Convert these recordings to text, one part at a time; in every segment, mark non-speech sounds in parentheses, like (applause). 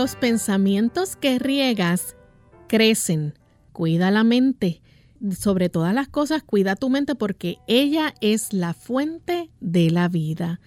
Los pensamientos que riegas crecen. Cuida la mente. Sobre todas las cosas, cuida tu mente porque ella es la fuente de la vida.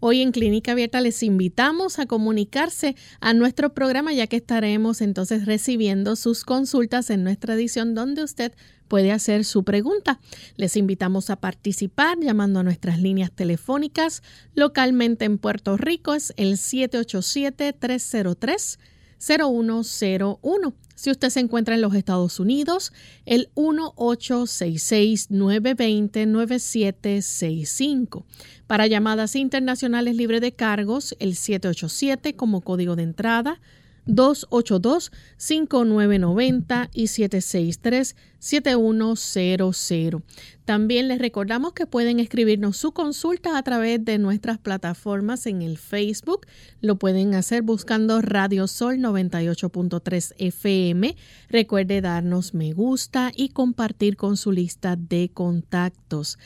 Hoy en Clínica Abierta les invitamos a comunicarse a nuestro programa ya que estaremos entonces recibiendo sus consultas en nuestra edición donde usted puede hacer su pregunta. Les invitamos a participar llamando a nuestras líneas telefónicas localmente en Puerto Rico es el 787 303 0101 si usted se encuentra en los Estados Unidos, el 1866-920-9765. Para llamadas internacionales libre de cargos, el 787 como código de entrada, 282-5990 y 763-7100. También les recordamos que pueden escribirnos su consulta a través de nuestras plataformas en el Facebook. Lo pueden hacer buscando Radio Sol 98.3 FM. Recuerde darnos me gusta y compartir con su lista de contactos.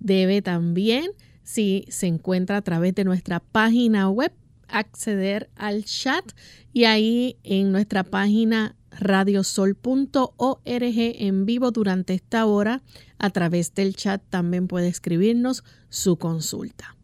Debe también, si se encuentra a través de nuestra página web, acceder al chat y ahí en nuestra página radiosol.org en vivo durante esta hora a través del chat también puede escribirnos su consulta.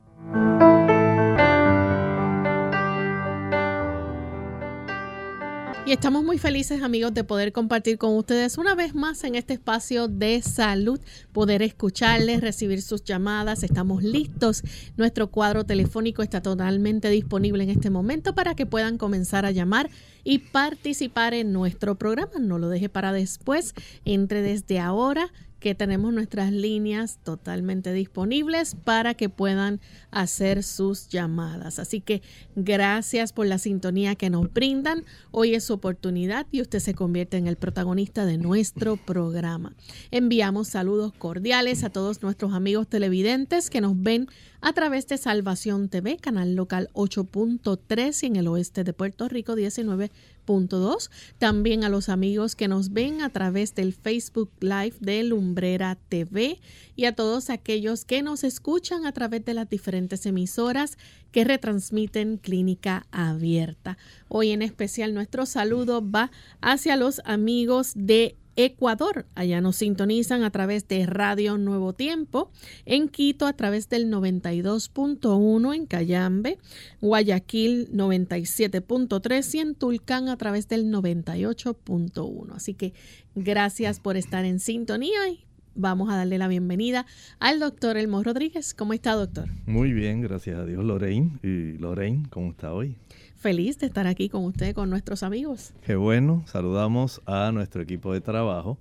Y estamos muy felices amigos de poder compartir con ustedes una vez más en este espacio de salud, poder escucharles, recibir sus llamadas. Estamos listos. Nuestro cuadro telefónico está totalmente disponible en este momento para que puedan comenzar a llamar y participar en nuestro programa. No lo deje para después. Entre desde ahora que tenemos nuestras líneas totalmente disponibles para que puedan hacer sus llamadas. Así que gracias por la sintonía que nos brindan. Hoy es su oportunidad y usted se convierte en el protagonista de nuestro programa. Enviamos saludos cordiales a todos nuestros amigos televidentes que nos ven a través de Salvación TV, canal local 8.3 y en el oeste de Puerto Rico 19.2. También a los amigos que nos ven a través del Facebook Live de Lumbrera TV y a todos aquellos que nos escuchan a través de las diferentes emisoras que retransmiten Clínica Abierta. Hoy en especial nuestro saludo va hacia los amigos de Ecuador. Allá nos sintonizan a través de Radio Nuevo Tiempo, en Quito a través del 92.1, en Cayambe, Guayaquil 97.3 y en Tulcán a través del 98.1. Así que gracias por estar en sintonía y vamos a darle la bienvenida al doctor Elmo Rodríguez. ¿Cómo está, doctor? Muy bien, gracias a Dios, Lorraine. ¿Y Lorraine, cómo está hoy? Feliz de estar aquí con usted, con nuestros amigos. Qué bueno, saludamos a nuestro equipo de trabajo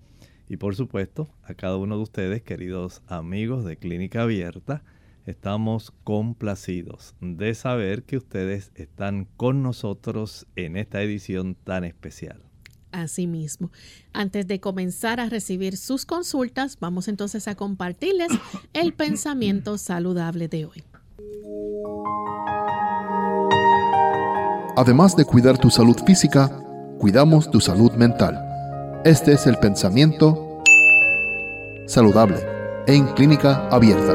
y por supuesto a cada uno de ustedes, queridos amigos de Clínica Abierta. Estamos complacidos de saber que ustedes están con nosotros en esta edición tan especial. Asimismo, antes de comenzar a recibir sus consultas, vamos entonces a compartirles el (coughs) pensamiento saludable de hoy. Además de cuidar tu salud física, cuidamos tu salud mental. Este es el pensamiento saludable en clínica abierta.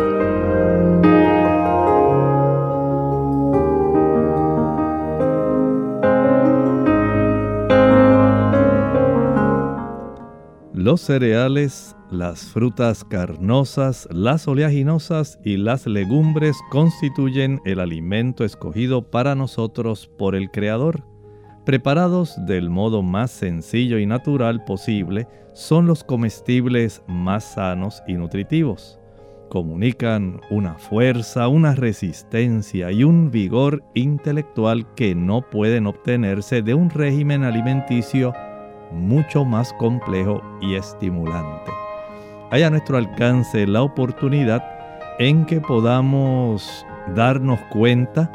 Los cereales las frutas carnosas, las oleaginosas y las legumbres constituyen el alimento escogido para nosotros por el Creador. Preparados del modo más sencillo y natural posible, son los comestibles más sanos y nutritivos. Comunican una fuerza, una resistencia y un vigor intelectual que no pueden obtenerse de un régimen alimenticio mucho más complejo y estimulante hay a nuestro alcance la oportunidad en que podamos darnos cuenta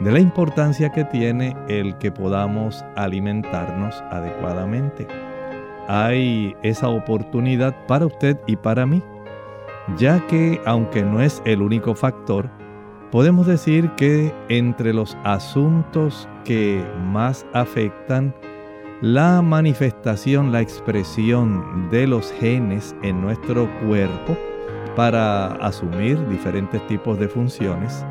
de la importancia que tiene el que podamos alimentarnos adecuadamente. Hay esa oportunidad para usted y para mí, ya que aunque no es el único factor, podemos decir que entre los asuntos que más afectan la manifestación, la expresión de los genes en nuestro cuerpo para asumir diferentes tipos de funciones,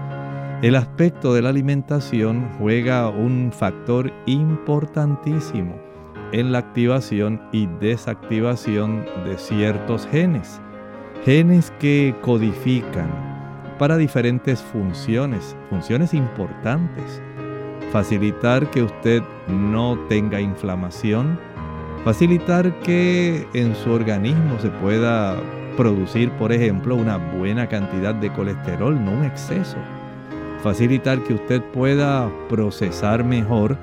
el aspecto de la alimentación juega un factor importantísimo en la activación y desactivación de ciertos genes. Genes que codifican para diferentes funciones, funciones importantes. Facilitar que usted no tenga inflamación, facilitar que en su organismo se pueda producir, por ejemplo, una buena cantidad de colesterol, no un exceso. Facilitar que usted pueda procesar mejor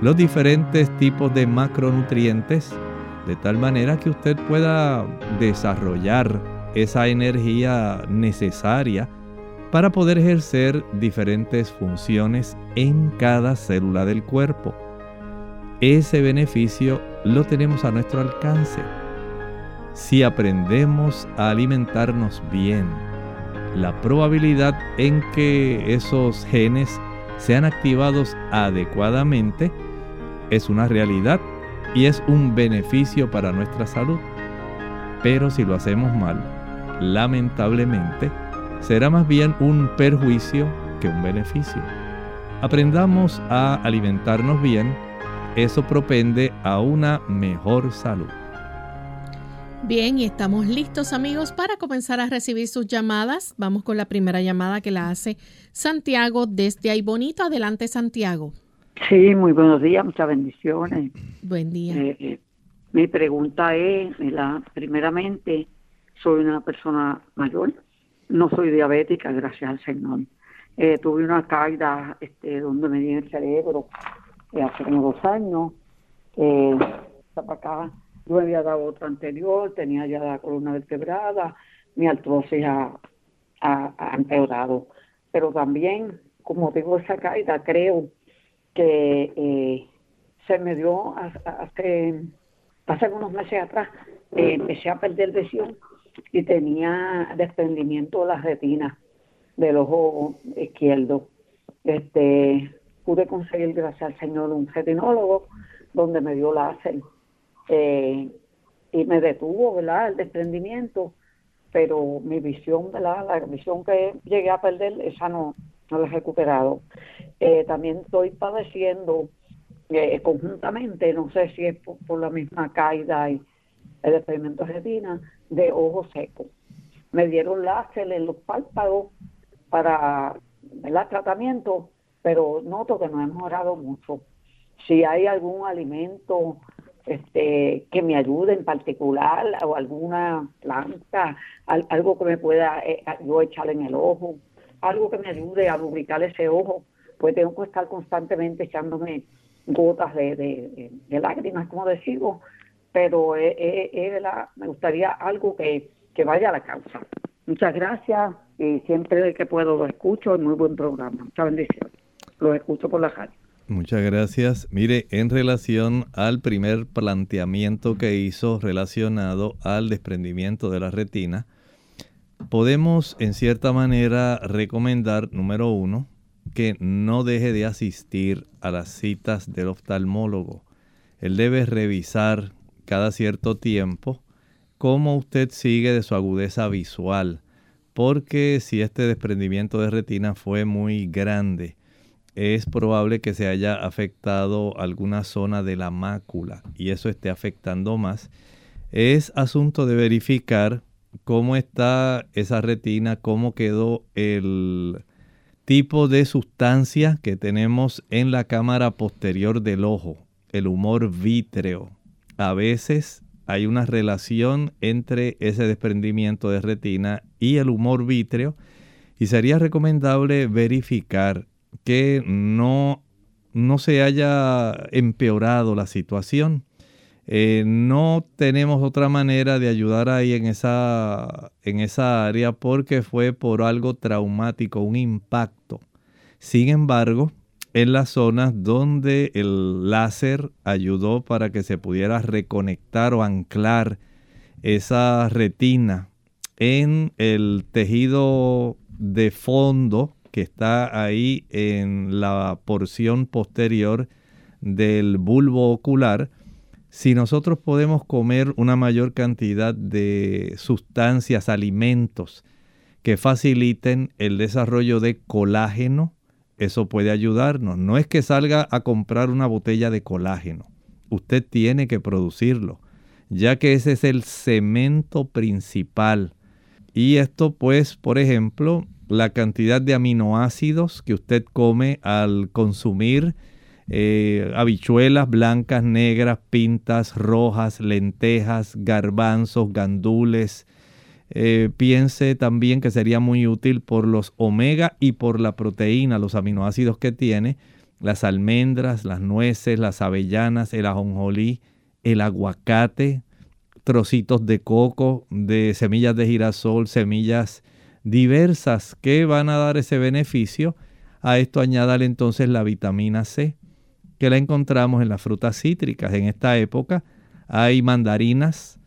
los diferentes tipos de macronutrientes, de tal manera que usted pueda desarrollar esa energía necesaria para poder ejercer diferentes funciones en cada célula del cuerpo. Ese beneficio lo tenemos a nuestro alcance. Si aprendemos a alimentarnos bien, la probabilidad en que esos genes sean activados adecuadamente es una realidad y es un beneficio para nuestra salud. Pero si lo hacemos mal, lamentablemente, será más bien un perjuicio que un beneficio. Aprendamos a alimentarnos bien, eso propende a una mejor salud. Bien, y estamos listos amigos para comenzar a recibir sus llamadas. Vamos con la primera llamada que la hace Santiago desde ahí bonito. Adelante Santiago. Sí, muy buenos días, muchas bendiciones. Buen día. Eh, eh, mi pregunta es, la, primeramente, soy una persona mayor, no soy diabética, gracias al Señor. Eh, tuve una caída este, donde me dio el cerebro hace como dos años. Eh, para yo había dado otra anterior, tenía ya la columna vertebrada, mi artrosis ha, empeorado. Pero también, como digo, esa caída creo que eh, se me dio hace, hace unos meses atrás, eh, empecé a perder visión y tenía desprendimiento de las retinas del ojo izquierdo. Este, pude conseguir, gracias al Señor, un retinólogo donde me dio láser eh, y me detuvo. El desprendimiento, pero mi visión, ¿verdad? La visión que llegué a perder, esa no, no la he recuperado. Eh, también estoy padeciendo eh, conjuntamente, no sé si es por, la misma caída y el desprendimiento de retina, de ojo seco. Me dieron láser en los párpados para el tratamiento, pero noto que no he mejorado mucho. Si hay algún alimento este, que me ayude en particular o alguna planta, algo que me pueda eh, yo echar en el ojo, algo que me ayude a lubricar ese ojo, pues tengo que estar constantemente echándome gotas de, lágrimas, como decimos, pero me gustaría algo que, vaya a la causa. Muchas gracias y siempre que puedo lo escucho, es muy buen programa. Muchas bendiciones. Lo escucho por la radio. Muchas gracias. Mire, en relación al primer planteamiento que hizo relacionado al desprendimiento de la retina, podemos en cierta manera recomendar, número uno, que no deje de asistir a las citas del oftalmólogo. Él debe revisar cada cierto tiempo cómo usted sigue de su agudeza visual, porque si este desprendimiento de retina fue muy grande, es probable que se haya afectado alguna zona de la mácula y eso esté afectando más. Es asunto de verificar cómo está esa retina, cómo quedó el tipo de sustancia que tenemos en la cámara posterior del ojo, el humor vítreo. A veces hay una relación entre ese desprendimiento de retina y el humor vítreo y sería recomendable verificar que no, no se haya empeorado la situación. eh, no tenemos otra manera de ayudar ahí en esa, en esa área porque fue por algo traumático, un impacto. Sin embargo, en las zonas donde el láser ayudó para que se pudiera reconectar o anclar esa retina en el tejido de fondo que está ahí en la porción posterior del bulbo ocular, si nosotros podemos comer una mayor cantidad de sustancias, alimentos que faciliten el desarrollo de colágeno, eso puede ayudarnos. No es que salga a comprar una botella de colágeno, usted tiene que producirlo, ya que ese es el cemento principal. Y esto pues, por ejemplo, la cantidad de aminoácidos que usted come al consumir eh, habichuelas blancas, negras, pintas, rojas, lentejas, garbanzos, gandules. Eh, piense también que sería muy útil por los omega y por la proteína, los aminoácidos que tiene, las almendras, las nueces, las avellanas, el ajonjolí, el aguacate, trocitos de coco, de semillas de girasol, semillas diversas que van a dar ese beneficio. A esto añádale entonces la vitamina C que la encontramos en las frutas cítricas. En esta época hay mandarinas,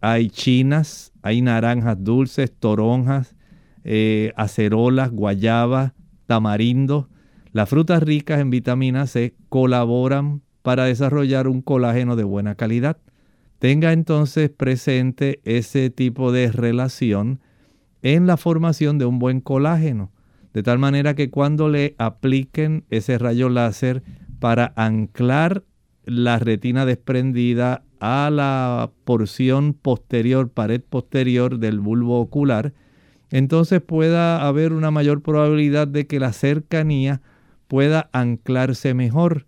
hay chinas, hay naranjas dulces, toronjas, eh, acerolas, guayabas, tamarindo. Las frutas ricas en vitamina C colaboran para desarrollar un colágeno de buena calidad. Tenga entonces presente ese tipo de relación en la formación de un buen colágeno, de tal manera que cuando le apliquen ese rayo láser para anclar la retina desprendida a la porción posterior, pared posterior del bulbo ocular, entonces pueda haber una mayor probabilidad de que la cercanía pueda anclarse mejor.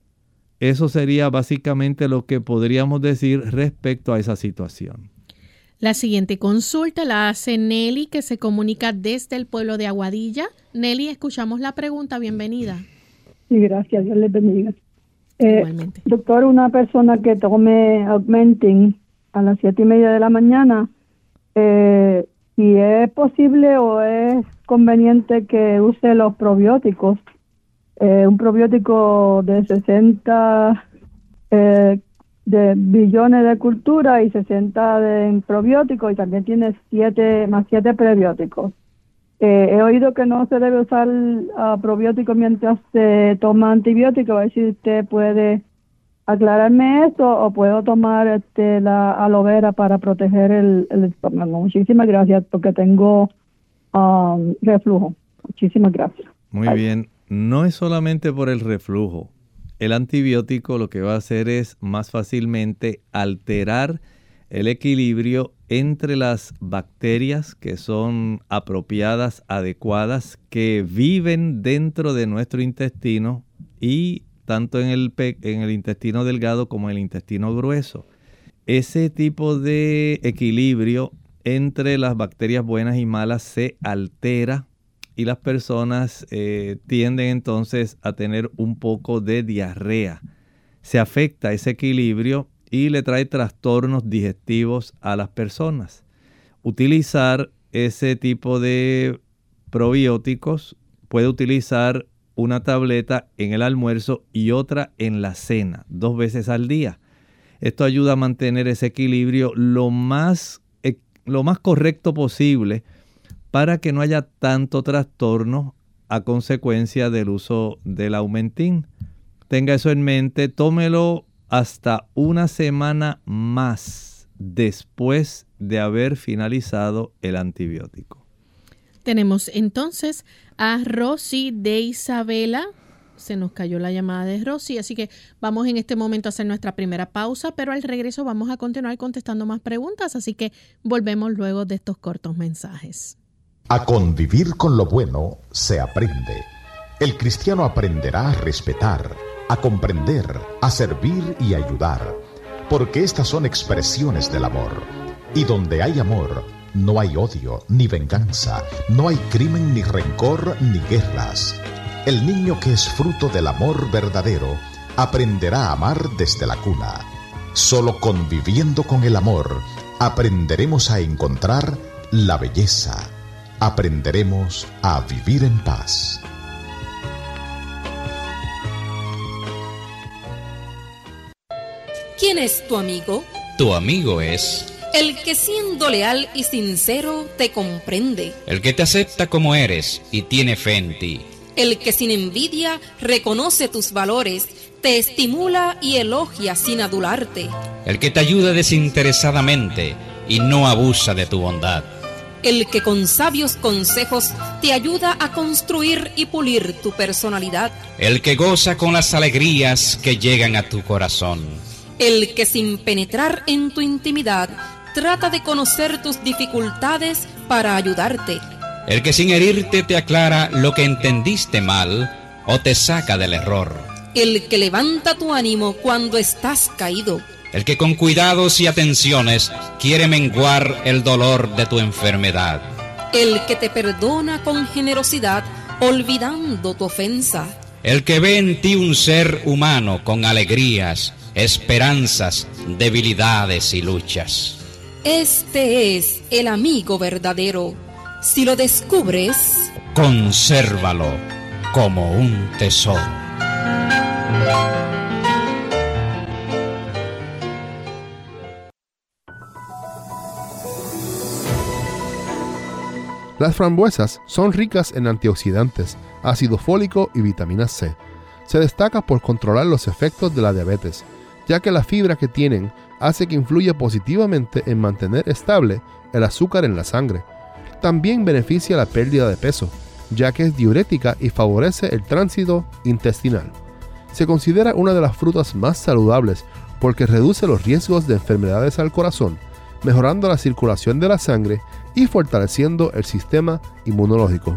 Eso sería básicamente lo que podríamos decir respecto a esa situación. La siguiente consulta la hace Nelly, que se comunica desde el pueblo de Aguadilla. Nelly, escuchamos la pregunta. Bienvenida. Sí, gracias. Dios les bendiga. Eh, doctor, una persona que tome Augmentin a las siete y media de la mañana, eh, si es posible o es conveniente que use los probióticos, eh, un probiótico de 60 eh, de billones de cultura y 60 de probióticos y también tiene siete más siete prebióticos. Eh, he oído que no se debe usar uh, probióticos mientras se toma antibiótico. A ver si usted puede aclararme esto o puedo tomar este, la aloe vera para proteger el, estómago. Muchísimas gracias porque tengo um, reflujo. Muchísimas gracias. Muy bien. No es solamente por el reflujo. El antibiótico lo que va a hacer es más fácilmente alterar el equilibrio entre las bacterias que son apropiadas, adecuadas, que viven dentro de nuestro intestino y tanto en el, intestino delgado como en el intestino grueso. Ese tipo de equilibrio entre las bacterias buenas y malas se altera y las personas eh, tienden entonces a tener un poco de diarrea. Se afecta ese equilibrio y le trae trastornos digestivos a las personas. Utilizar ese tipo de probióticos puede utilizar una tableta en el almuerzo y otra en la cena, dos veces al día. Esto ayuda a mantener ese equilibrio lo más, eh, lo más correcto posible para que no haya tanto trastorno a consecuencia del uso del aumentín. Tenga eso en mente, tómelo hasta una semana más después de haber finalizado el antibiótico. Tenemos entonces a Rosy de Isabela. Se nos cayó la llamada de Rosy, así que vamos en este momento a hacer nuestra primera pausa, pero al regreso vamos a continuar contestando más preguntas, así que volvemos luego de estos cortos mensajes. A convivir con lo bueno se aprende. El cristiano aprenderá a respetar a comprender, a servir y ayudar, porque estas son expresiones del amor. Y donde hay amor, no hay odio ni venganza, no hay crimen ni rencor ni guerras. El niño que es fruto del amor verdadero aprenderá a amar desde la cuna Solo conviviendo con el amor aprenderemos a encontrar la belleza. Aprenderemos a vivir en paz. ¿Quién es tu amigo? Tu amigo es... El que siendo leal y sincero te comprende. El que te acepta como eres y tiene fe en ti. El que sin envidia reconoce tus valores, te estimula y elogia sin adularte. El que te ayuda desinteresadamente y no abusa de tu bondad. El que con sabios consejos te ayuda a construir y pulir tu personalidad. El que goza con las alegrías que llegan a tu corazón. El que sin penetrar en tu intimidad trata de conocer tus dificultades para ayudarte. El que sin herirte te aclara lo que entendiste mal o te saca del error. El que levanta tu ánimo cuando estás caído. El que con cuidados y atenciones quiere menguar el dolor de tu enfermedad. El que te perdona con generosidad olvidando tu ofensa. El que ve en ti un ser humano con alegrías, esperanzas, debilidades y luchas. Este es el amigo verdadero. Si lo descubres, consérvalo como un tesoro. Las frambuesas son ricas en antioxidantes, ácido fólico y vitamina C. Se destaca por controlar los efectos de la diabetes, ya que la fibra que tienen hace que influya positivamente en mantener estable el azúcar en la sangre. También beneficia la pérdida de peso, ya que es diurética y favorece el tránsito intestinal. Se considera una de las frutas más saludables porque reduce los riesgos de enfermedades al corazón, mejorando la circulación de la sangre y fortaleciendo el sistema inmunológico.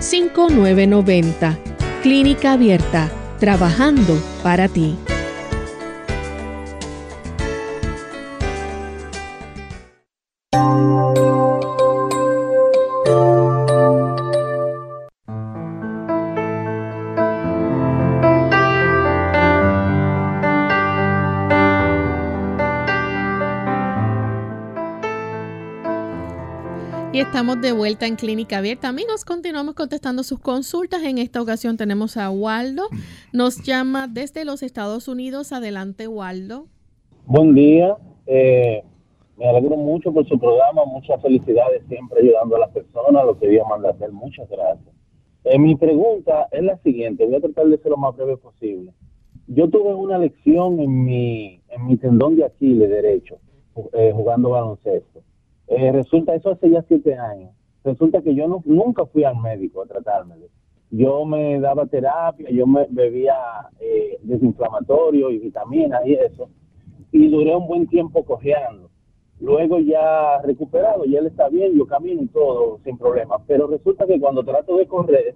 787-282-5990. Clínica Abierta trabajando para ti. Estamos de vuelta en Clínica Abierta. Amigos, continuamos contestando sus consultas. En esta ocasión tenemos a Waldo. Nos llama desde los Estados Unidos. Adelante, Waldo. Buen día. Eh, me alegro mucho por su programa. Muchas felicidades siempre ayudando a las personas. Lo que Dios manda hacer. Muchas gracias. Eh, mi pregunta es la siguiente. Voy a tratar de ser lo más breve posible. Yo tuve una lección en mi, en mi tendón de Aquiles derecho, eh, jugando baloncesto eh, resulta, eso hace ya siete años. Resulta que yo no, nunca fui al médico a tratarme. Yo me daba terapia, yo me bebía eh, desinflamatorio y vitaminas y eso. Y duré un buen tiempo cojeando. Luego ya recuperado, ya él está bien, yo camino y todo sin problema. Pero resulta que cuando trato de correr,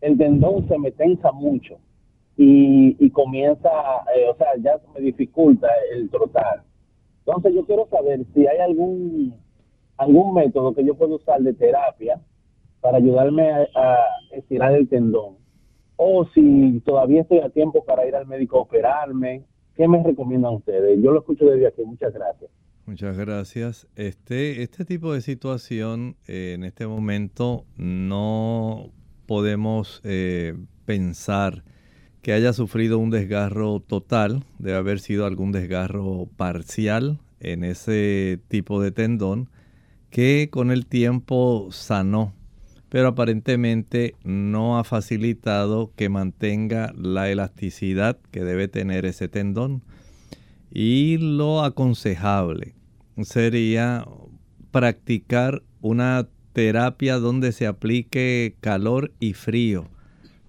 el tendón se me tensa mucho y, comienza, eh, o sea, ya me dificulta el trotar. Entonces yo quiero saber si hay algún algún método que yo pueda usar de terapia para ayudarme a, estirar el tendón. O si todavía estoy a tiempo para ir al médico a operarme, ¿qué me recomiendan ustedes? Yo lo escucho desde aquí. Muchas gracias. Muchas gracias. Este, este tipo de situación eh, en este momento no podemos eh, pensar que haya sufrido un desgarro total, debe haber sido algún desgarro parcial en ese tipo de tendón que con el tiempo sanó, pero aparentemente no ha facilitado que mantenga la elasticidad que debe tener ese tendón. Y lo aconsejable sería practicar una terapia donde se aplique calor y frío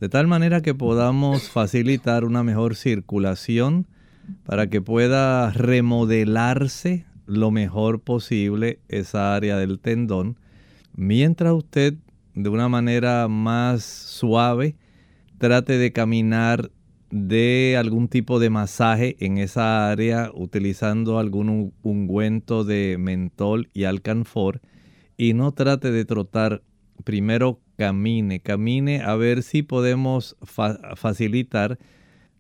de tal manera que podamos facilitar una mejor circulación para que pueda remodelarse lo mejor posible esa área del tendón, mientras usted de una manera más suave trate de caminar de algún tipo de masaje en esa área utilizando algún ungüento de mentol y alcanfor y no trate de trotar. Primero camine, camine a ver si podemos facilitar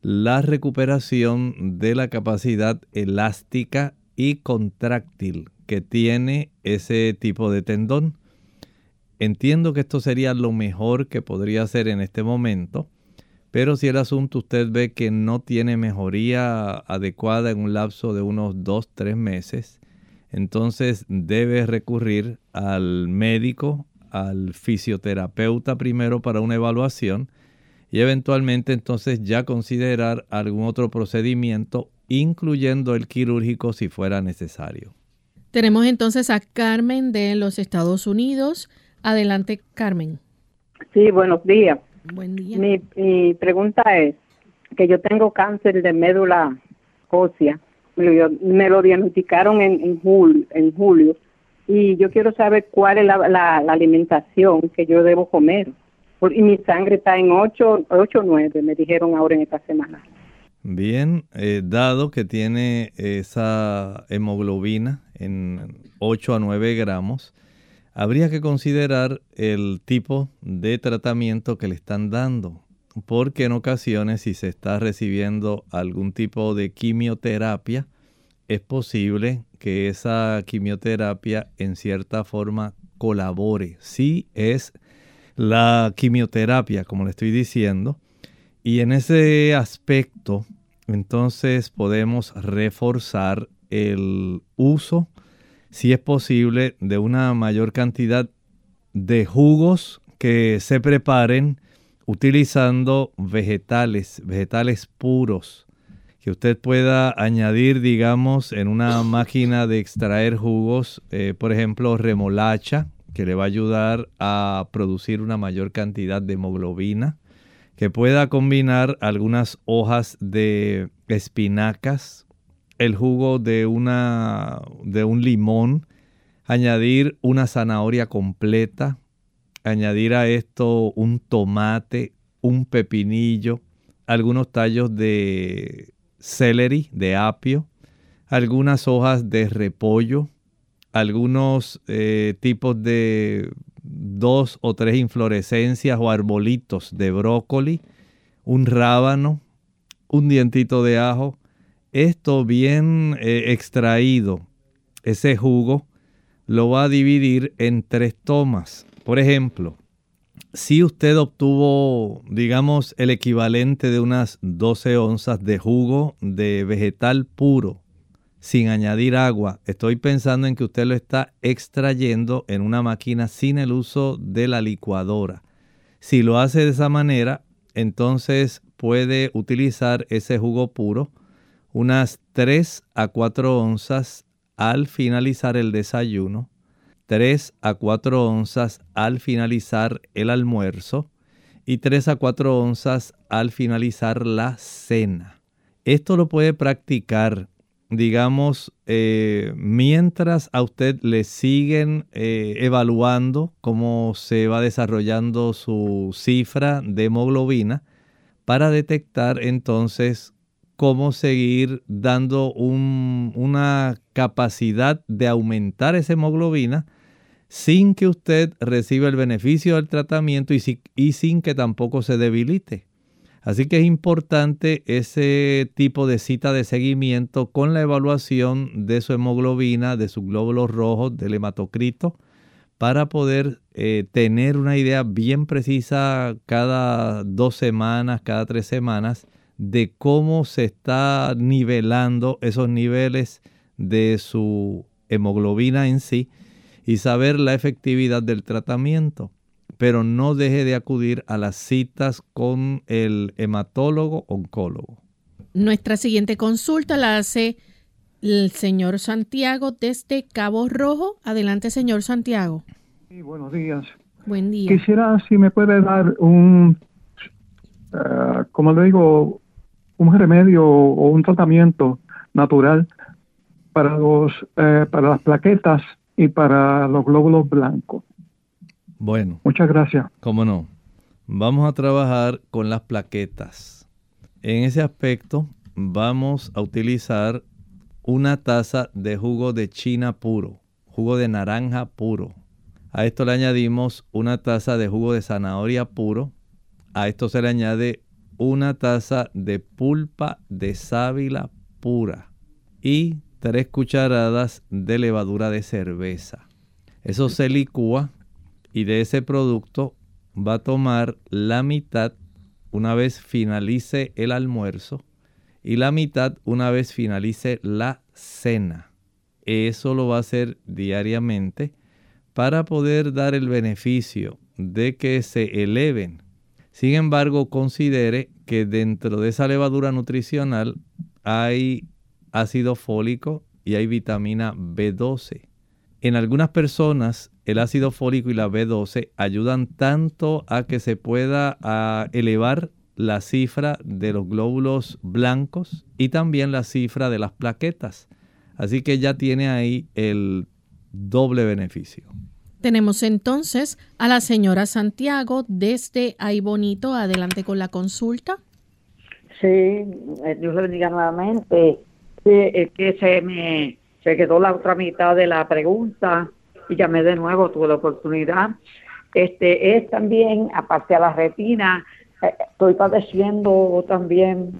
la recuperación de la capacidad elástica y contráctil que tiene ese tipo de tendón. Entiendo que esto sería lo mejor que podría hacer en este momento, pero si el asunto usted ve que no tiene mejoría adecuada en un lapso de unos 2-3 meses, entonces debe recurrir al médico al fisioterapeuta primero para una evaluación y eventualmente entonces ya considerar algún otro procedimiento, incluyendo el quirúrgico si fuera necesario. Tenemos entonces a Carmen de los Estados Unidos. Adelante, Carmen. Sí, buenos días. Buen día. Mi, pregunta es que yo tengo cáncer de médula ósea. Me lo, diagnosticaron en, en, julio, en julio y yo quiero saber cuál es la, alimentación que yo debo comer. Y mi sangre está en 8 o 9, me dijeron ahora en esta semana. Bien, eh, dado que tiene esa hemoglobina en 8 a 9 gramos, habría que considerar el tipo de tratamiento que le están dando, porque en ocasiones si se está recibiendo algún tipo de quimioterapia, es posible que esa quimioterapia en cierta forma colabore. Sí es la quimioterapia, como le estoy diciendo, y en ese aspecto entonces podemos reforzar el uso, si es posible, de una mayor cantidad de jugos que se preparen utilizando vegetales, vegetales puros que usted pueda añadir, digamos, en una máquina de extraer jugos, eh, por ejemplo, remolacha, que le va a ayudar a producir una mayor cantidad de hemoglobina, que pueda combinar algunas hojas de espinacas, el jugo de, una, de un limón, añadir una zanahoria completa, añadir a esto un tomate, un pepinillo, algunos tallos de celery, de apio, algunas hojas de repollo, algunos eh, tipos de dos o tres inflorescencias o arbolitos de brócoli, un rábano, un dientito de ajo. Esto bien eh, extraído, ese jugo, lo va a dividir en tres tomas. Por ejemplo, si usted obtuvo, digamos, el equivalente de unas 12 onzas de jugo de vegetal puro, sin añadir agua, estoy pensando en que usted lo está extrayendo en una máquina sin el uso de la licuadora. Si lo hace de esa manera, entonces puede utilizar ese jugo puro unas 3 a 4 onzas al finalizar el desayuno 3 a 4 onzas al finalizar el almuerzo y 3 a 4 onzas al finalizar la cena. Esto lo puede practicar, digamos, eh, mientras a usted le siguen eh, evaluando cómo se va desarrollando su cifra de hemoglobina para detectar entonces cómo seguir dando una capacidad de aumentar esa hemoglobina sin que usted reciba el beneficio del tratamiento y, y sin que tampoco se debilite. Así que es importante ese tipo de cita de seguimiento con la evaluación de su hemoglobina, de sus glóbulos rojos, del hematocrito, para poder eh, tener una idea bien precisa cada dos semanas, cada tres semanas, de cómo se está nivelando esos niveles de su hemoglobina en sí y saber la efectividad del tratamiento pero no deje de acudir a las citas con el hematólogo oncólogo. Nuestra siguiente consulta la hace el señor Santiago desde Cabo Rojo. Adelante, señor Santiago. Sí, buenos días. Buen día. Quisiera si me puede dar un, uh, como le digo, un remedio o un tratamiento natural para los eh, para las plaquetas y para los glóbulos blancos. Bueno. Muchas gracias. ¿Cómo no? Vamos a trabajar con las plaquetas. En ese aspecto vamos a utilizar una taza de jugo de china puro, jugo de naranja puro. A esto le añadimos una taza de jugo de zanahoria puro. A esto se le añade una taza de pulpa de sábila pura y tres cucharadas de levadura de cerveza. Eso se licúa y de ese producto va a tomar la mitad una vez finalice el almuerzo y la mitad una vez finalice la cena. Eso lo va a hacer diariamente para poder dar el beneficio de que se eleven. Sin embargo, considere que dentro de esa levadura nutricional hay ácido fólico y hay vitamina B12. En algunas personas el ácido fólico y la B12 ayudan tanto a que se pueda elevar la cifra de los glóbulos blancos y también la cifra de las plaquetas. Así que ya tiene ahí el doble beneficio. Tenemos entonces a la señora Santiago desde Ay Bonito. Adelante con la consulta. Sí, eh, Dios le bendiga nuevamente. es que se me se quedó la otra mitad de la pregunta y llamé de nuevo, tuve la oportunidad. Este es también, aparte a la retina, eh, estoy padeciendo también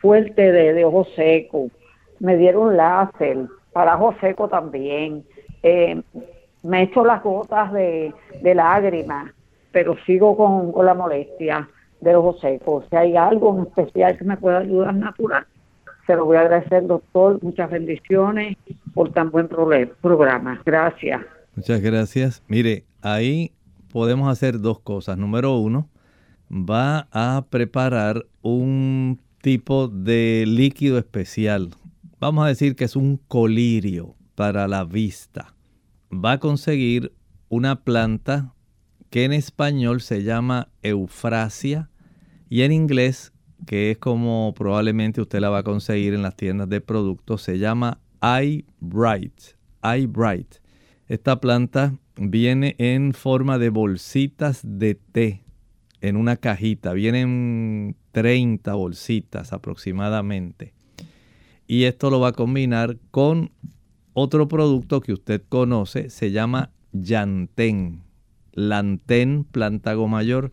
fuerte de, de ojo seco. Me dieron láser para ojo seco también. Eh, me he hecho las gotas de, de lágrimas, pero sigo con, con la molestia del ojo seco. Si hay algo en especial que me pueda ayudar natural, se lo voy a agradecer, doctor. Muchas bendiciones por tan buen programa. Gracias. Muchas gracias. Mire, ahí podemos hacer dos cosas. Número uno, va a preparar un tipo de líquido especial. Vamos a decir que es un colirio para la vista. Va a conseguir una planta que en español se llama eufrasia y en inglés, que es como probablemente usted la va a conseguir en las tiendas de productos, se llama eye bright. Eye bright. Esta planta viene en forma de bolsitas de té en una cajita. Vienen 30 bolsitas aproximadamente. Y esto lo va a combinar con otro producto que usted conoce, se llama Yantén. Lantén plantago mayor.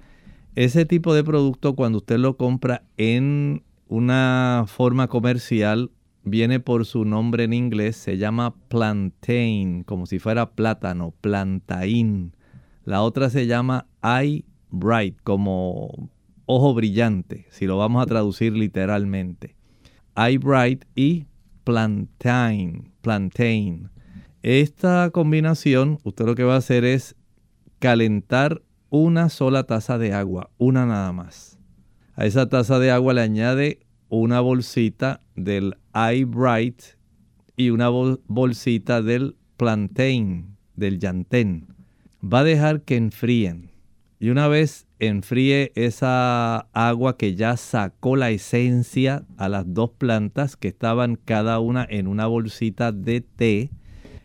Ese tipo de producto cuando usted lo compra en una forma comercial viene por su nombre en inglés, se llama plantain, como si fuera plátano, plantain. La otra se llama eye bright, como ojo brillante, si lo vamos a traducir literalmente. Eye bright y plantain, plantain. Esta combinación, usted lo que va a hacer es calentar una sola taza de agua, una nada más. A esa taza de agua le añade una bolsita del Bright y una bolsita del plantain, del yantén. Va a dejar que enfríen. Y una vez enfríe esa agua que ya sacó la esencia a las dos plantas que estaban cada una en una bolsita de té,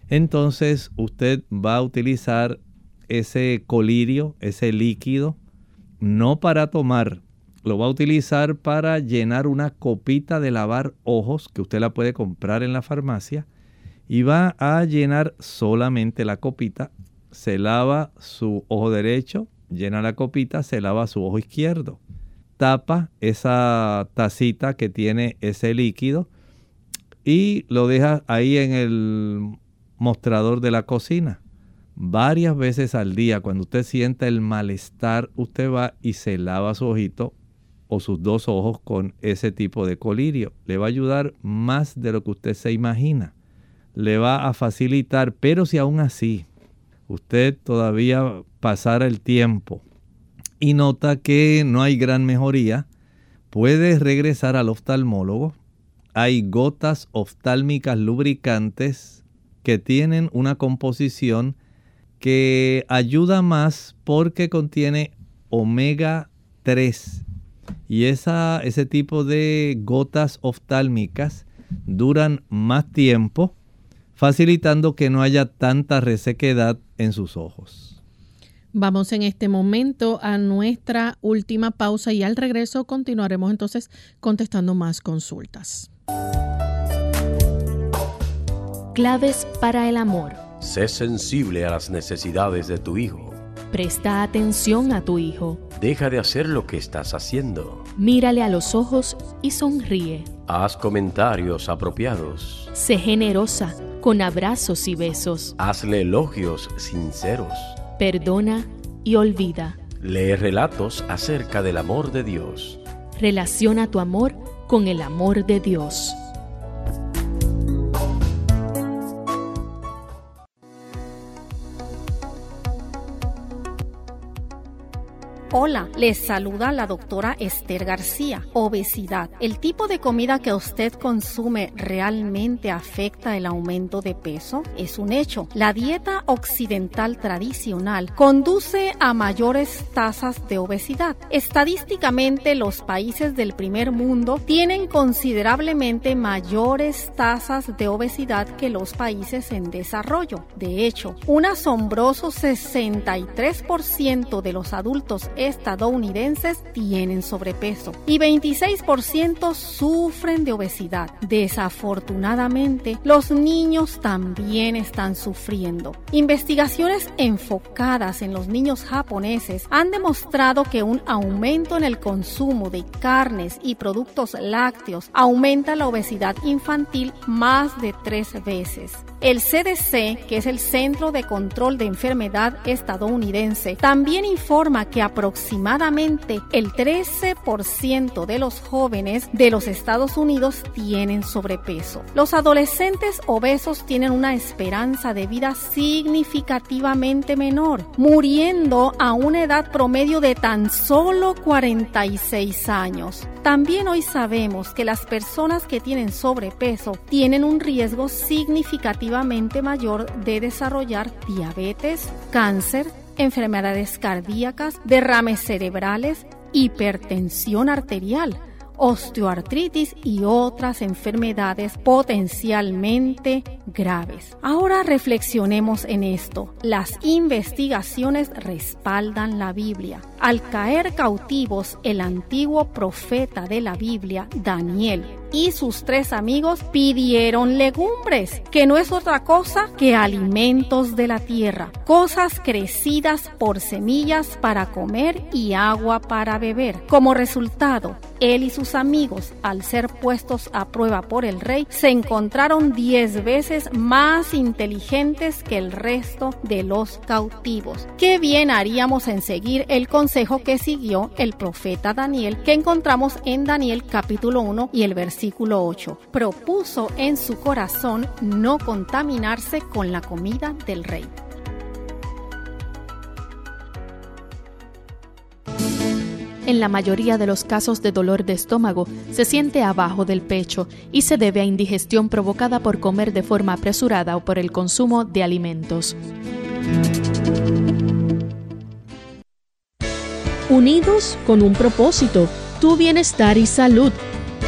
entonces usted va a utilizar ese colirio, ese líquido, no para tomar, lo va a utilizar para llenar una copita de lavar ojos que usted la puede comprar en la farmacia y va a llenar solamente la copita se lava su ojo derecho, llena la copita, se lava su ojo izquierdo. Tapa esa tacita que tiene ese líquido y lo deja ahí en el mostrador de la cocina. Varias veces al día, cuando usted sienta el malestar, usted va y se lava su ojito o sus dos ojos con ese tipo de colirio. Le va a ayudar más de lo que usted se imagina. Le va a facilitar, pero si aún así usted todavía pasara el tiempo y nota que no hay gran mejoría, puede regresar al oftalmólogo. Hay gotas oftálmicas lubricantes que tienen una composición que ayuda más porque contiene omega 3 y esa, ese tipo de gotas oftálmicas duran más tiempo, facilitando que no haya tanta resequedad en sus ojos. Vamos en este momento a nuestra última pausa y al regreso continuaremos entonces contestando más consultas. Claves para el amor. Sé sensible a las necesidades de tu hijo. Presta atención a tu hijo. Deja de hacer lo que estás haciendo. Mírale a los ojos y sonríe. Haz comentarios apropiados. Sé generosa con abrazos y besos. Hazle elogios sinceros. Perdona y olvida. Lee relatos acerca del amor de Dios. Relaciona tu amor con el amor de Dios. Hola, les saluda la doctora Esther García. Obesidad. ¿El tipo de comida que usted consume realmente afecta el aumento de peso? Es un hecho. La dieta occidental tradicional conduce a mayores tasas de obesidad. Estadísticamente, los países del primer mundo tienen considerablemente mayores tasas de obesidad que los países en desarrollo. De hecho, un asombroso 63% de los adultos estadounidenses tienen sobrepeso y 26% sufren de obesidad. Desafortunadamente, los niños también están sufriendo. Investigaciones enfocadas en los niños japoneses han demostrado que un aumento en el consumo de carnes y productos lácteos aumenta la obesidad infantil más de tres veces. El CDC, que es el Centro de Control de Enfermedad estadounidense, también informa que aproximadamente el 13% de los jóvenes de los Estados Unidos tienen sobrepeso. Los adolescentes obesos tienen una esperanza de vida significativamente menor, muriendo a una edad promedio de tan solo 46 años. También hoy sabemos que las personas que tienen sobrepeso tienen un riesgo significativo mayor de desarrollar diabetes, cáncer, enfermedades cardíacas, derrames cerebrales, hipertensión arterial, osteoartritis y otras enfermedades potencialmente graves. Ahora reflexionemos en esto. Las investigaciones respaldan la Biblia. Al caer cautivos el antiguo profeta de la Biblia, Daniel, y sus tres amigos pidieron legumbres, que no es otra cosa que alimentos de la tierra, cosas crecidas por semillas para comer y agua para beber. Como resultado, él y sus amigos, al ser puestos a prueba por el rey, se encontraron diez veces más inteligentes que el resto de los cautivos. Qué bien haríamos en seguir el consejo que siguió el profeta Daniel, que encontramos en Daniel capítulo 1 y el versículo 8. Propuso en su corazón no contaminarse con la comida del rey. En la mayoría de los casos de dolor de estómago se siente abajo del pecho y se debe a indigestión provocada por comer de forma apresurada o por el consumo de alimentos. Unidos con un propósito, tu bienestar y salud.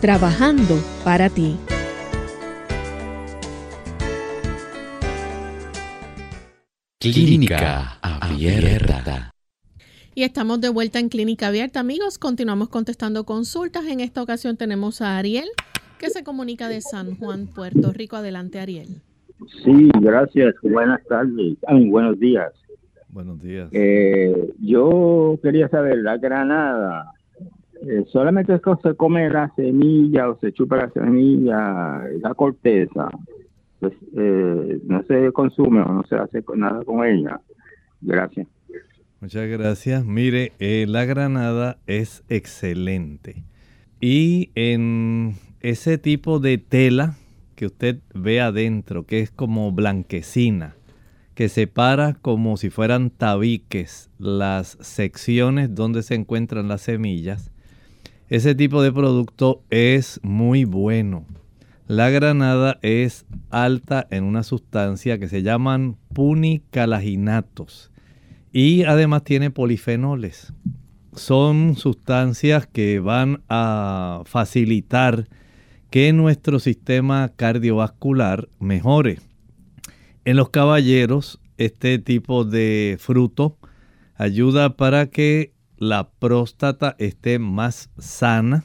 trabajando para ti. Clínica Abierta. Y estamos de vuelta en Clínica Abierta, amigos. Continuamos contestando consultas. En esta ocasión tenemos a Ariel, que se comunica de San Juan, Puerto Rico. Adelante, Ariel. Sí, gracias. Buenas tardes. buenos días. Buenos días. Eh, yo quería saber, la granada, eh, ¿solamente se come la semilla o se chupa la semilla, la corteza? Pues, eh, no se consume o no se hace nada con ella. Gracias. Muchas gracias. Mire, la granada es excelente. Y en ese tipo de tela que usted ve adentro, que es como blanquecina, que separa como si fueran tabiques las secciones donde se encuentran las semillas. Ese tipo de producto es muy bueno. La granada es alta en una sustancia que se llaman punicalaginatos y además tiene polifenoles. Son sustancias que van a facilitar que nuestro sistema cardiovascular mejore. En los caballeros, este tipo de fruto ayuda para que la próstata esté más sana.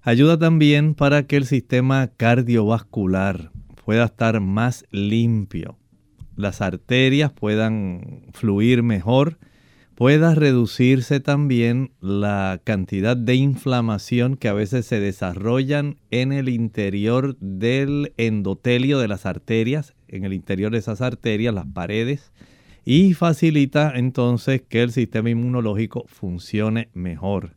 Ayuda también para que el sistema cardiovascular pueda estar más limpio. Las arterias puedan fluir mejor. Pueda reducirse también la cantidad de inflamación que a veces se desarrollan en el interior del endotelio de las arterias, en el interior de esas arterias, las paredes, y facilita entonces que el sistema inmunológico funcione mejor.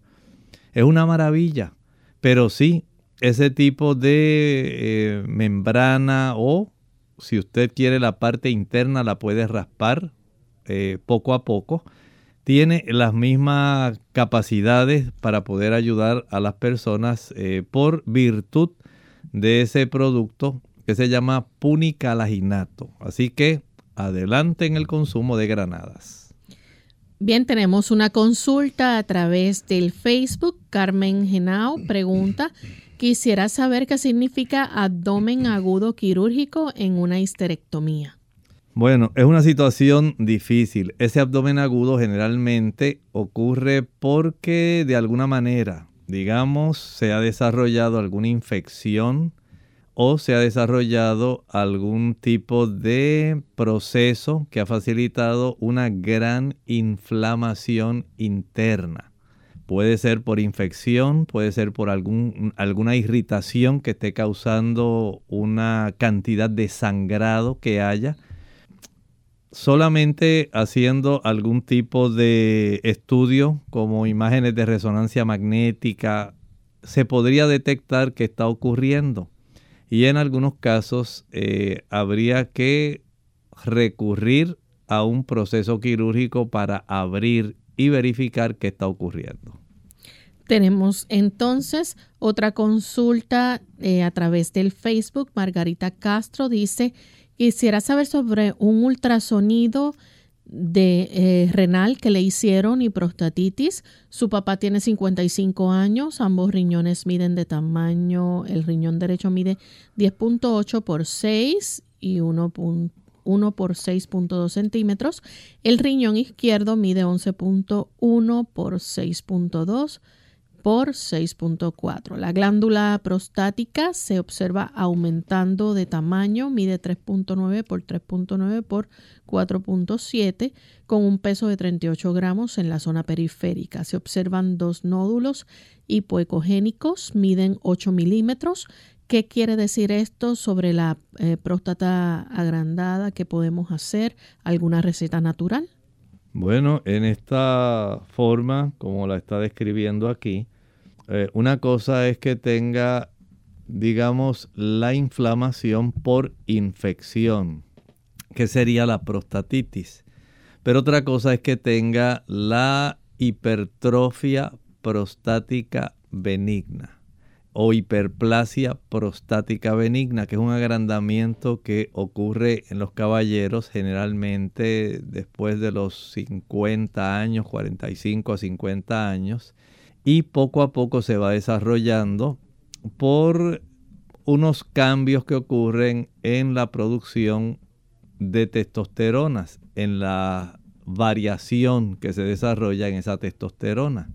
Es una maravilla, pero sí, ese tipo de eh, membrana o si usted quiere la parte interna la puede raspar eh, poco a poco. Tiene las mismas capacidades para poder ayudar a las personas eh, por virtud de ese producto que se llama punicalaginato. Así que adelante en el consumo de granadas. Bien, tenemos una consulta a través del Facebook. Carmen Genao pregunta, quisiera saber qué significa abdomen agudo quirúrgico en una histerectomía. Bueno, es una situación difícil. Ese abdomen agudo generalmente ocurre porque de alguna manera, digamos, se ha desarrollado alguna infección o se ha desarrollado algún tipo de proceso que ha facilitado una gran inflamación interna. Puede ser por infección, puede ser por algún, alguna irritación que esté causando una cantidad de sangrado que haya. Solamente haciendo algún tipo de estudio como imágenes de resonancia magnética se podría detectar que está ocurriendo y en algunos casos eh, habría que recurrir a un proceso quirúrgico para abrir y verificar qué está ocurriendo. Tenemos entonces otra consulta eh, a través del Facebook. Margarita Castro dice, quisiera saber sobre un ultrasonido de eh, renal que le hicieron y prostatitis. Su papá tiene 55 años, ambos riñones miden de tamaño, el riñón derecho mide 10.8 por 6 y 1, por 6.2 centímetros. El riñón izquierdo mide 11.1 por 6.2 por 6.4. La glándula prostática se observa aumentando de tamaño, mide 3.9 por 3.9 por 4.7, con un peso de 38 gramos en la zona periférica. Se observan dos nódulos hipoecogénicos, miden 8 milímetros. ¿Qué quiere decir esto sobre la eh, próstata agrandada? ¿Qué podemos hacer? ¿Alguna receta natural? Bueno, en esta forma, como la está describiendo aquí, eh, una cosa es que tenga, digamos, la inflamación por infección, que sería la prostatitis. Pero otra cosa es que tenga la hipertrofia prostática benigna. O hiperplasia prostática benigna, que es un agrandamiento que ocurre en los caballeros generalmente después de los 50 años, 45 a 50 años, y poco a poco se va desarrollando por unos cambios que ocurren en la producción de testosteronas, en la variación que se desarrolla en esa testosterona.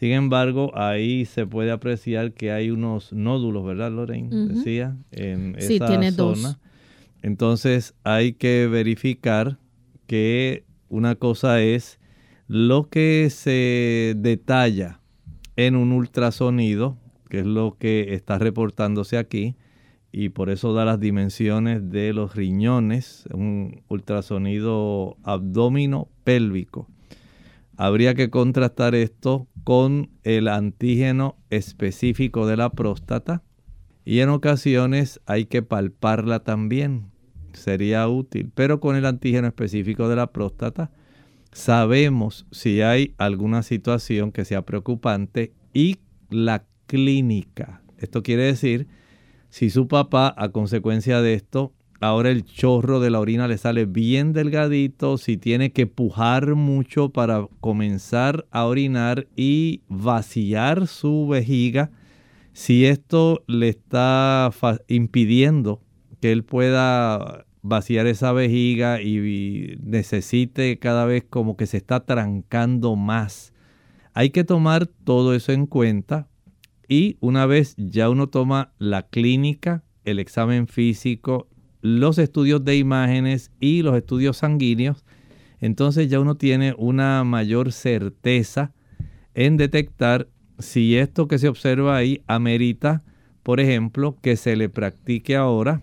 Sin embargo, ahí se puede apreciar que hay unos nódulos, ¿verdad, Lorraine? Decía, en sí, esa tiene zona. Dos. Entonces hay que verificar que una cosa es lo que se detalla en un ultrasonido, que es lo que está reportándose aquí, y por eso da las dimensiones de los riñones, un ultrasonido abdomino pélvico. Habría que contrastar esto con el antígeno específico de la próstata y en ocasiones hay que palparla también. Sería útil, pero con el antígeno específico de la próstata sabemos si hay alguna situación que sea preocupante y la clínica. Esto quiere decir si su papá a consecuencia de esto ahora el chorro de la orina le sale bien delgadito, si tiene que pujar mucho para comenzar a orinar y vaciar su vejiga, si esto le está impidiendo que él pueda vaciar esa vejiga y necesite cada vez como que se está trancando más. Hay que tomar todo eso en cuenta y una vez ya uno toma la clínica, el examen físico, los estudios de imágenes y los estudios sanguíneos, entonces ya uno tiene una mayor certeza en detectar si esto que se observa ahí amerita, por ejemplo, que se le practique ahora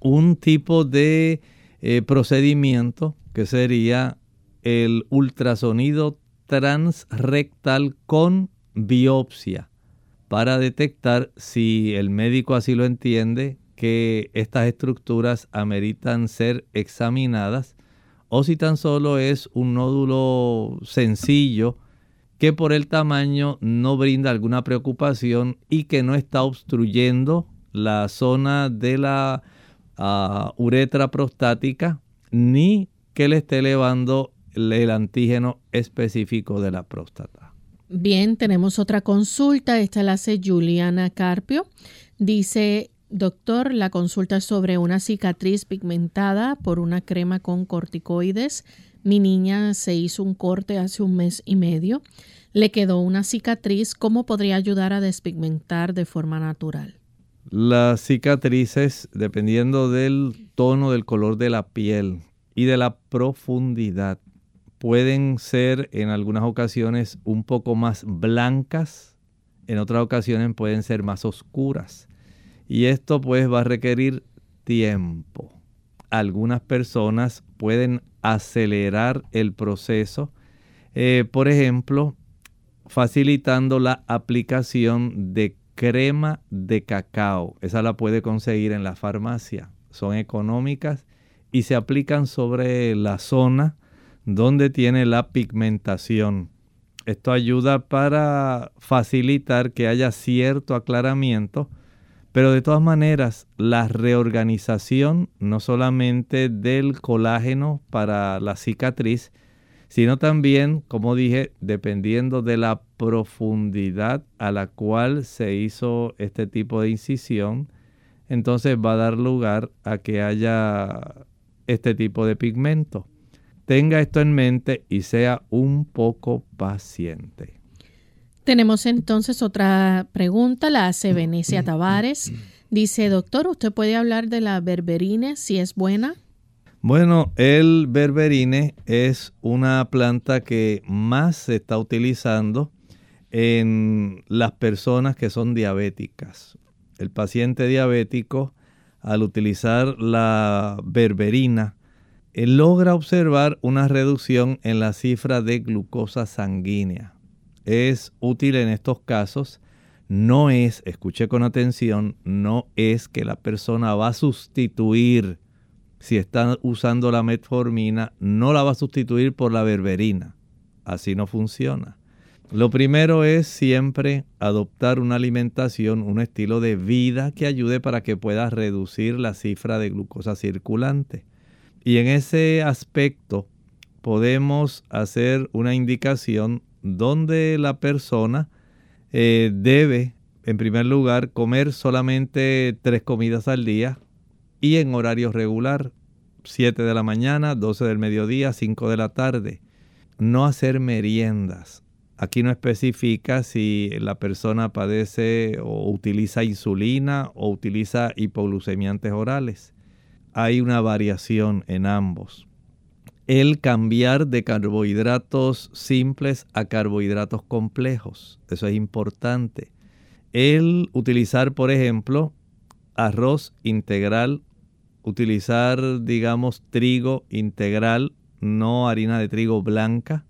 un tipo de eh, procedimiento que sería el ultrasonido transrectal con biopsia para detectar si el médico así lo entiende que estas estructuras ameritan ser examinadas o si tan solo es un nódulo sencillo que por el tamaño no brinda alguna preocupación y que no está obstruyendo la zona de la uh, uretra prostática ni que le esté elevando el antígeno específico de la próstata. Bien, tenemos otra consulta. Esta la hace Juliana Carpio. Dice, Doctor, la consulta es sobre una cicatriz pigmentada por una crema con corticoides. Mi niña se hizo un corte hace un mes y medio. Le quedó una cicatriz. ¿Cómo podría ayudar a despigmentar de forma natural? Las cicatrices, dependiendo del tono del color de la piel y de la profundidad, pueden ser en algunas ocasiones un poco más blancas, en otras ocasiones pueden ser más oscuras. Y esto pues va a requerir tiempo. Algunas personas pueden acelerar el proceso, eh, por ejemplo, facilitando la aplicación de crema de cacao. Esa la puede conseguir en la farmacia. Son económicas y se aplican sobre la zona donde tiene la pigmentación. Esto ayuda para facilitar que haya cierto aclaramiento pero de todas maneras, la reorganización no solamente del colágeno para la cicatriz, sino también, como dije, dependiendo de la profundidad a la cual se hizo este tipo de incisión, entonces va a dar lugar a que haya este tipo de pigmento. Tenga esto en mente y sea un poco paciente. Tenemos entonces otra pregunta, la hace Venecia Tavares. Dice, doctor, ¿usted puede hablar de la berberine si es buena? Bueno, el berberine es una planta que más se está utilizando en las personas que son diabéticas. El paciente diabético, al utilizar la berberina, logra observar una reducción en la cifra de glucosa sanguínea es útil en estos casos no es, escuche con atención, no es que la persona va a sustituir, si está usando la metformina, no la va a sustituir por la berberina. Así no funciona. Lo primero es siempre adoptar una alimentación, un estilo de vida que ayude para que puedas reducir la cifra de glucosa circulante. Y en ese aspecto podemos hacer una indicación donde la persona eh, debe, en primer lugar, comer solamente tres comidas al día y en horario regular, 7 de la mañana, 12 del mediodía, 5 de la tarde. No hacer meriendas Aquí no especifica si la persona padece o utiliza insulina o utiliza hipoglucemiantes orales. Hay una variación en ambos. El cambiar de carbohidratos simples a carbohidratos complejos, eso es importante. El utilizar, por ejemplo, arroz integral, utilizar, digamos, trigo integral, no harina de trigo blanca,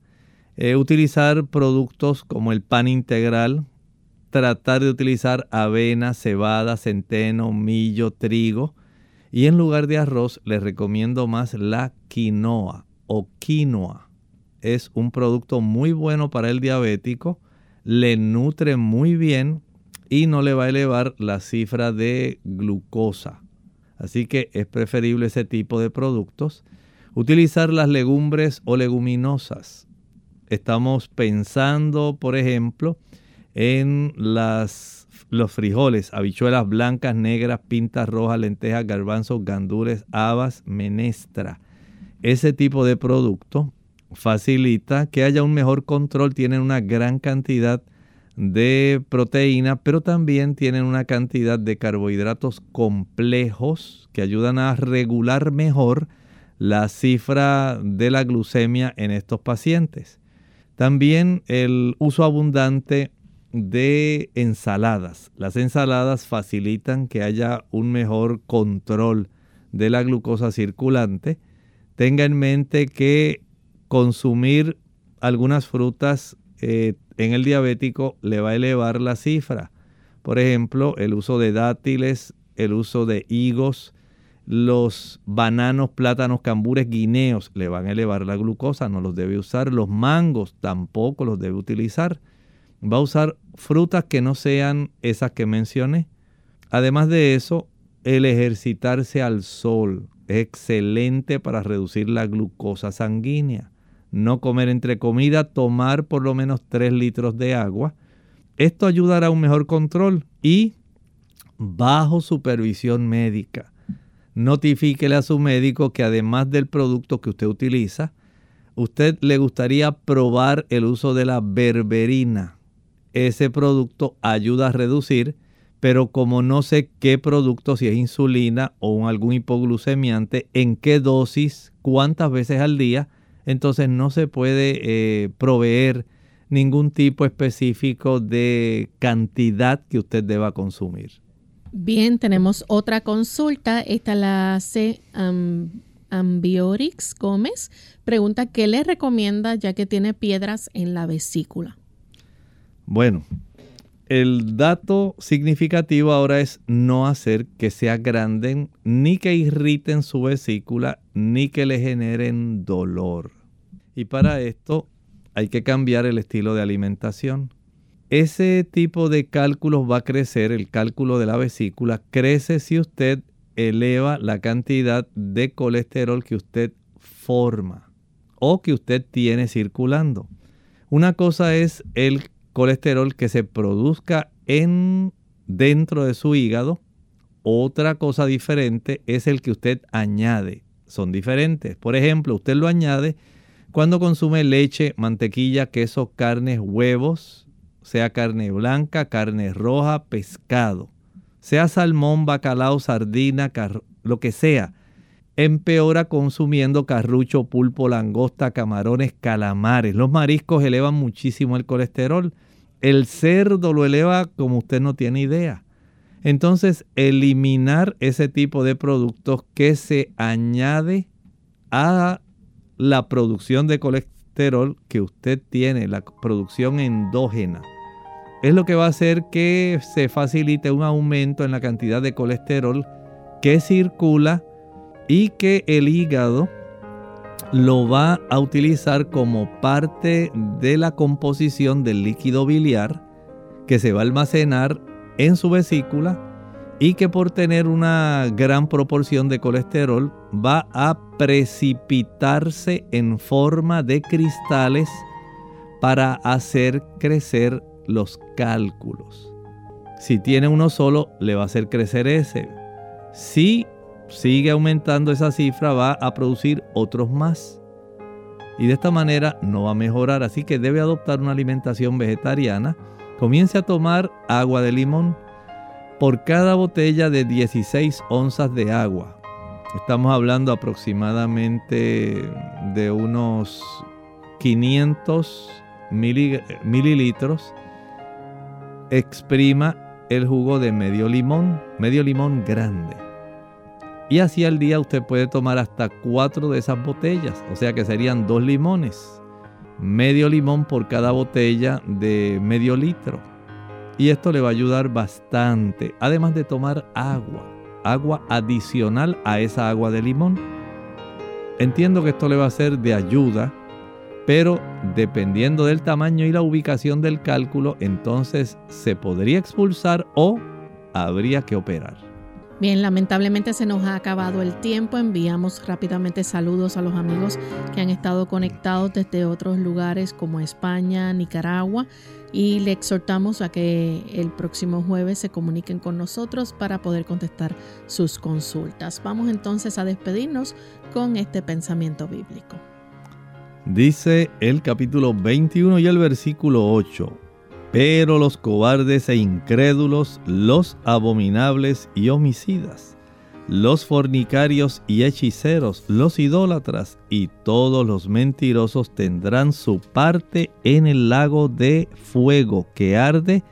eh, utilizar productos como el pan integral, tratar de utilizar avena, cebada, centeno, millo, trigo. Y en lugar de arroz les recomiendo más la quinoa o quinoa. Es un producto muy bueno para el diabético, le nutre muy bien y no le va a elevar la cifra de glucosa. Así que es preferible ese tipo de productos. Utilizar las legumbres o leguminosas estamos pensando, por ejemplo, en las, los frijoles, habichuelas blancas, negras, pintas rojas, lentejas, garbanzos, gandules, habas, menestra. Ese tipo de producto facilita que haya un mejor control, tienen una gran cantidad de proteína, pero también tienen una cantidad de carbohidratos complejos que ayudan a regular mejor la cifra de la glucemia en estos pacientes. También el uso abundante de ensaladas. Las ensaladas facilitan que haya un mejor control de la glucosa circulante. Tenga en mente que consumir algunas frutas eh, en el diabético le va a elevar la cifra. Por ejemplo, el uso de dátiles, el uso de higos, los bananos, plátanos, cambures, guineos le van a elevar la glucosa, no los debe usar. Los mangos tampoco los debe utilizar. Va a usar frutas que no sean esas que mencioné. Además de eso, el ejercitarse al sol es excelente para reducir la glucosa sanguínea. No comer entre comida, tomar por lo menos 3 litros de agua. Esto ayudará a un mejor control y bajo supervisión médica notifíquele a su médico que además del producto que usted utiliza, usted le gustaría probar el uso de la berberina. Ese producto ayuda a reducir, pero como no sé qué producto, si es insulina o algún hipoglucemiante, en qué dosis, cuántas veces al día, entonces no se puede eh, proveer ningún tipo específico de cantidad que usted deba consumir. Bien, tenemos otra consulta. Esta la hace Ambiorix Gómez. Pregunta, ¿qué le recomienda ya que tiene piedras en la vesícula? Bueno, el dato significativo ahora es no hacer que se agranden ni que irriten su vesícula ni que le generen dolor. Y para esto hay que cambiar el estilo de alimentación ese tipo de cálculos va a crecer, el cálculo de la vesícula, crece si usted eleva la cantidad de colesterol que usted forma o que usted tiene circulando. Una cosa es el colesterol que se produzca en dentro de su hígado, otra cosa diferente es el que usted añade. Son diferentes. Por ejemplo, usted lo añade cuando consume leche, mantequilla, queso, carnes, huevos, sea carne blanca, carne roja, pescado, sea salmón, bacalao, sardina, lo que sea, empeora consumiendo carrucho, pulpo, langosta, camarones, calamares. Los mariscos elevan muchísimo el colesterol. El cerdo lo eleva como usted no tiene idea. Entonces, eliminar ese tipo de productos que se añade a la producción de colesterol que usted tiene, la producción endógena es lo que va a hacer que se facilite un aumento en la cantidad de colesterol que circula y que el hígado lo va a utilizar como parte de la composición del líquido biliar que se va a almacenar en su vesícula y que por tener una gran proporción de colesterol va a precipitarse en forma de cristales para hacer crecer los cálculos. Si tiene uno solo, le va a hacer crecer ese. Si sigue aumentando esa cifra, va a producir otros más. Y de esta manera no va a mejorar, así que debe adoptar una alimentación vegetariana. Comience a tomar agua de limón por cada botella de 16 onzas de agua. Estamos hablando aproximadamente de unos 500 mililitros. Exprima el jugo de medio limón, medio limón grande. Y así al día usted puede tomar hasta cuatro de esas botellas, o sea que serían dos limones. Medio limón por cada botella de medio litro. Y esto le va a ayudar bastante, además de tomar agua, agua adicional a esa agua de limón. Entiendo que esto le va a ser de ayuda, pero dependiendo del tamaño y la ubicación del cálculo, entonces se podría expulsar o habría que operar. Bien, lamentablemente se nos ha acabado el tiempo. Enviamos rápidamente saludos a los amigos que han estado conectados desde otros lugares como España, Nicaragua y le exhortamos a que el próximo jueves se comuniquen con nosotros para poder contestar sus consultas. Vamos entonces a despedirnos con este pensamiento bíblico. Dice el capítulo 21 y el versículo 8. Pero los cobardes e incrédulos, los abominables y homicidas, los fornicarios y hechiceros, los idólatras y todos los mentirosos tendrán su parte en el lago de fuego que arde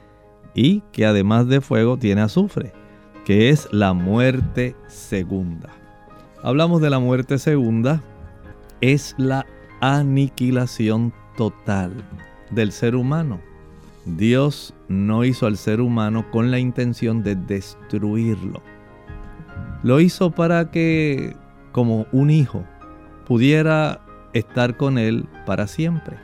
y que además de fuego tiene azufre, que es la muerte segunda. Hablamos de la muerte segunda, es la aniquilación total del ser humano Dios no hizo al ser humano con la intención de destruirlo. Lo hizo para que, como un hijo, pudiera estar con él para siempre.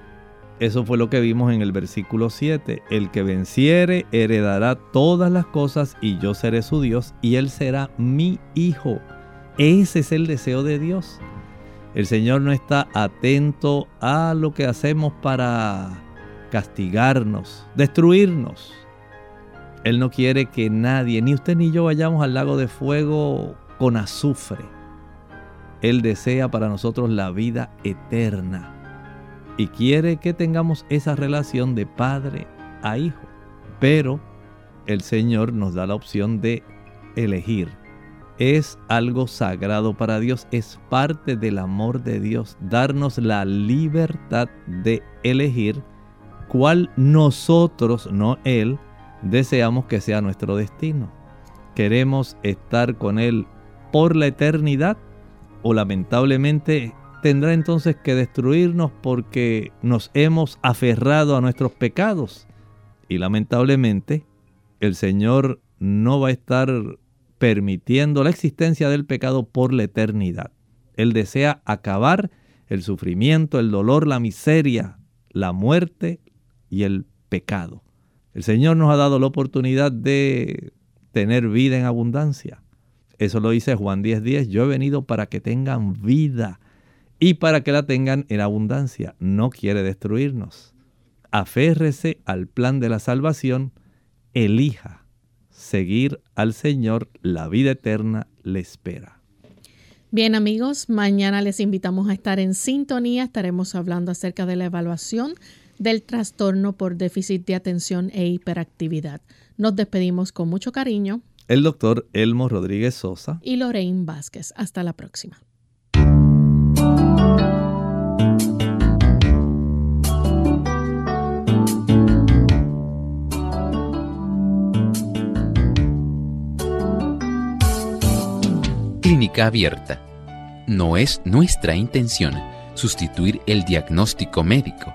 Eso fue lo que vimos en el versículo 7. El que venciere heredará todas las cosas y yo seré su Dios y él será mi hijo. Ese es el deseo de Dios. El Señor no está atento a lo que hacemos para castigarnos, destruirnos. Él no quiere que nadie, ni usted ni yo, vayamos al lago de fuego con azufre. Él desea para nosotros la vida eterna y quiere que tengamos esa relación de padre a hijo. Pero el Señor nos da la opción de elegir. Es algo sagrado para Dios, es parte del amor de Dios, darnos la libertad de elegir cual nosotros, no Él, deseamos que sea nuestro destino. ¿Queremos estar con Él por la eternidad? ¿O lamentablemente tendrá entonces que destruirnos porque nos hemos aferrado a nuestros pecados? Y lamentablemente el Señor no va a estar permitiendo la existencia del pecado por la eternidad. Él desea acabar el sufrimiento, el dolor, la miseria, la muerte, y el pecado. El Señor nos ha dado la oportunidad de tener vida en abundancia. Eso lo dice Juan 10:10. Yo he venido para que tengan vida y para que la tengan en abundancia. No quiere destruirnos. Aférrese al plan de la salvación. Elija seguir al Señor. La vida eterna le espera. Bien amigos, mañana les invitamos a estar en sintonía. Estaremos hablando acerca de la evaluación del trastorno por déficit de atención e hiperactividad. Nos despedimos con mucho cariño. El doctor Elmo Rodríguez Sosa y Lorraine Vázquez. Hasta la próxima. Clínica abierta. No es nuestra intención sustituir el diagnóstico médico